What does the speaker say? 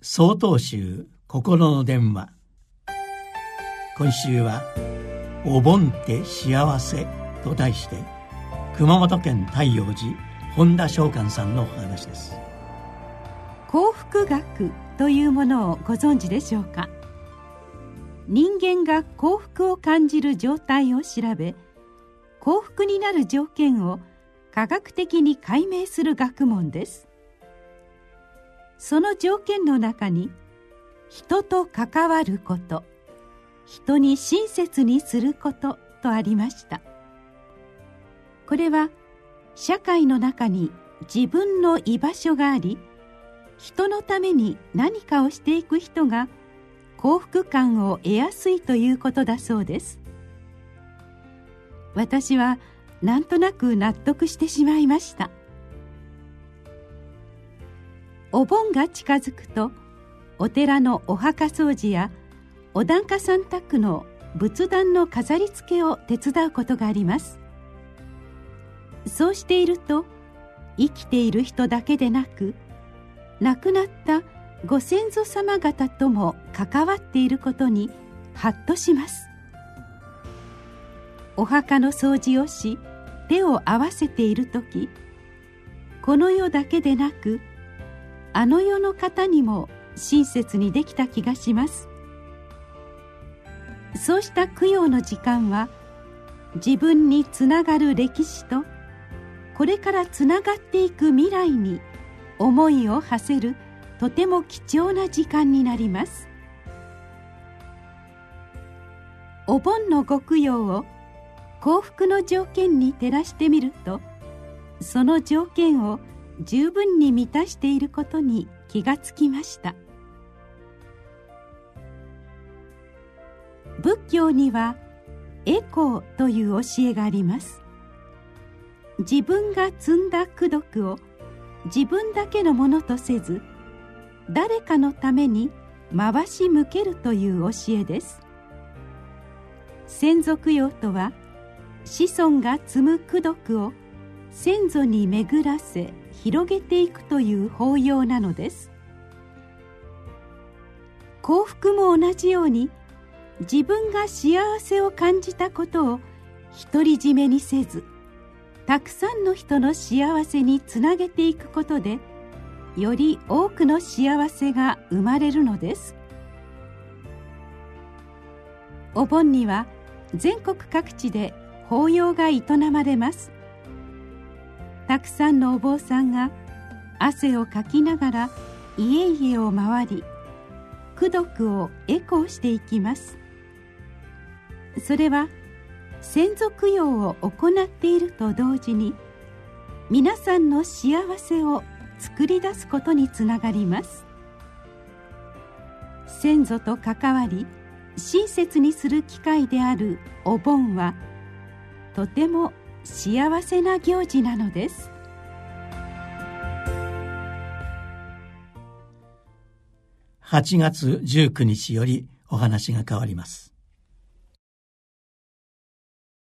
総統集心の電話。今週は「お盆って幸せ」と題して熊本県太陽寺本田翔寛さんのお話です。幸福学というものをご存知でしょうか？人間が幸福を感じる状態を調べ幸福になる条件を科学的に解明する学問です。その条件の中に人と関わること人に親切にすることとありました。これは社会の中に自分の居場所があり人のために何かをしていく人が幸福感を得やすいということだそうです。私はなんとなく納得してしまいました。お盆が近づくとお寺のお墓掃除やお檀家さん宅の仏壇の飾り付けを手伝うことがあります。そうしていると生きている人だけでなく亡くなったご先祖様方とも関わっていることにハッとします。お墓の掃除をし手を合わせている時この世だけでなくあの世の方にも親切にできた気がします。そうした供養の時間は自分につながる歴史とこれからつながっていく未来に思いを馳せるとても貴重な時間になります。お盆のご供養を幸福の条件に照らしてみるとその条件を十分に満たしていることに気がつきました。仏教にはエコーという教えがあります。自分が積んだ功徳を自分だけのものとせず誰かのために回し向けるという教えです。先祖供養とは子孫が積む功徳を先祖に巡らせ広げていくという法要なのです。幸福も同じように自分が幸せを感じたことを独り占めにせずたくさんの人の幸せにつなげていくことでより多くの幸せが生まれるのです。お盆には全国各地で法要が営まれます。たくさんのお坊さんが汗をかきながら家々を回り功徳をエコーしていきます。それは先祖供養を行っていると同時に皆さんの幸せを作り出すことにつながります。先祖と関わり親切にする機会であるお盆は「とても幸せな行事なのです。8月19日よりお話が変わります。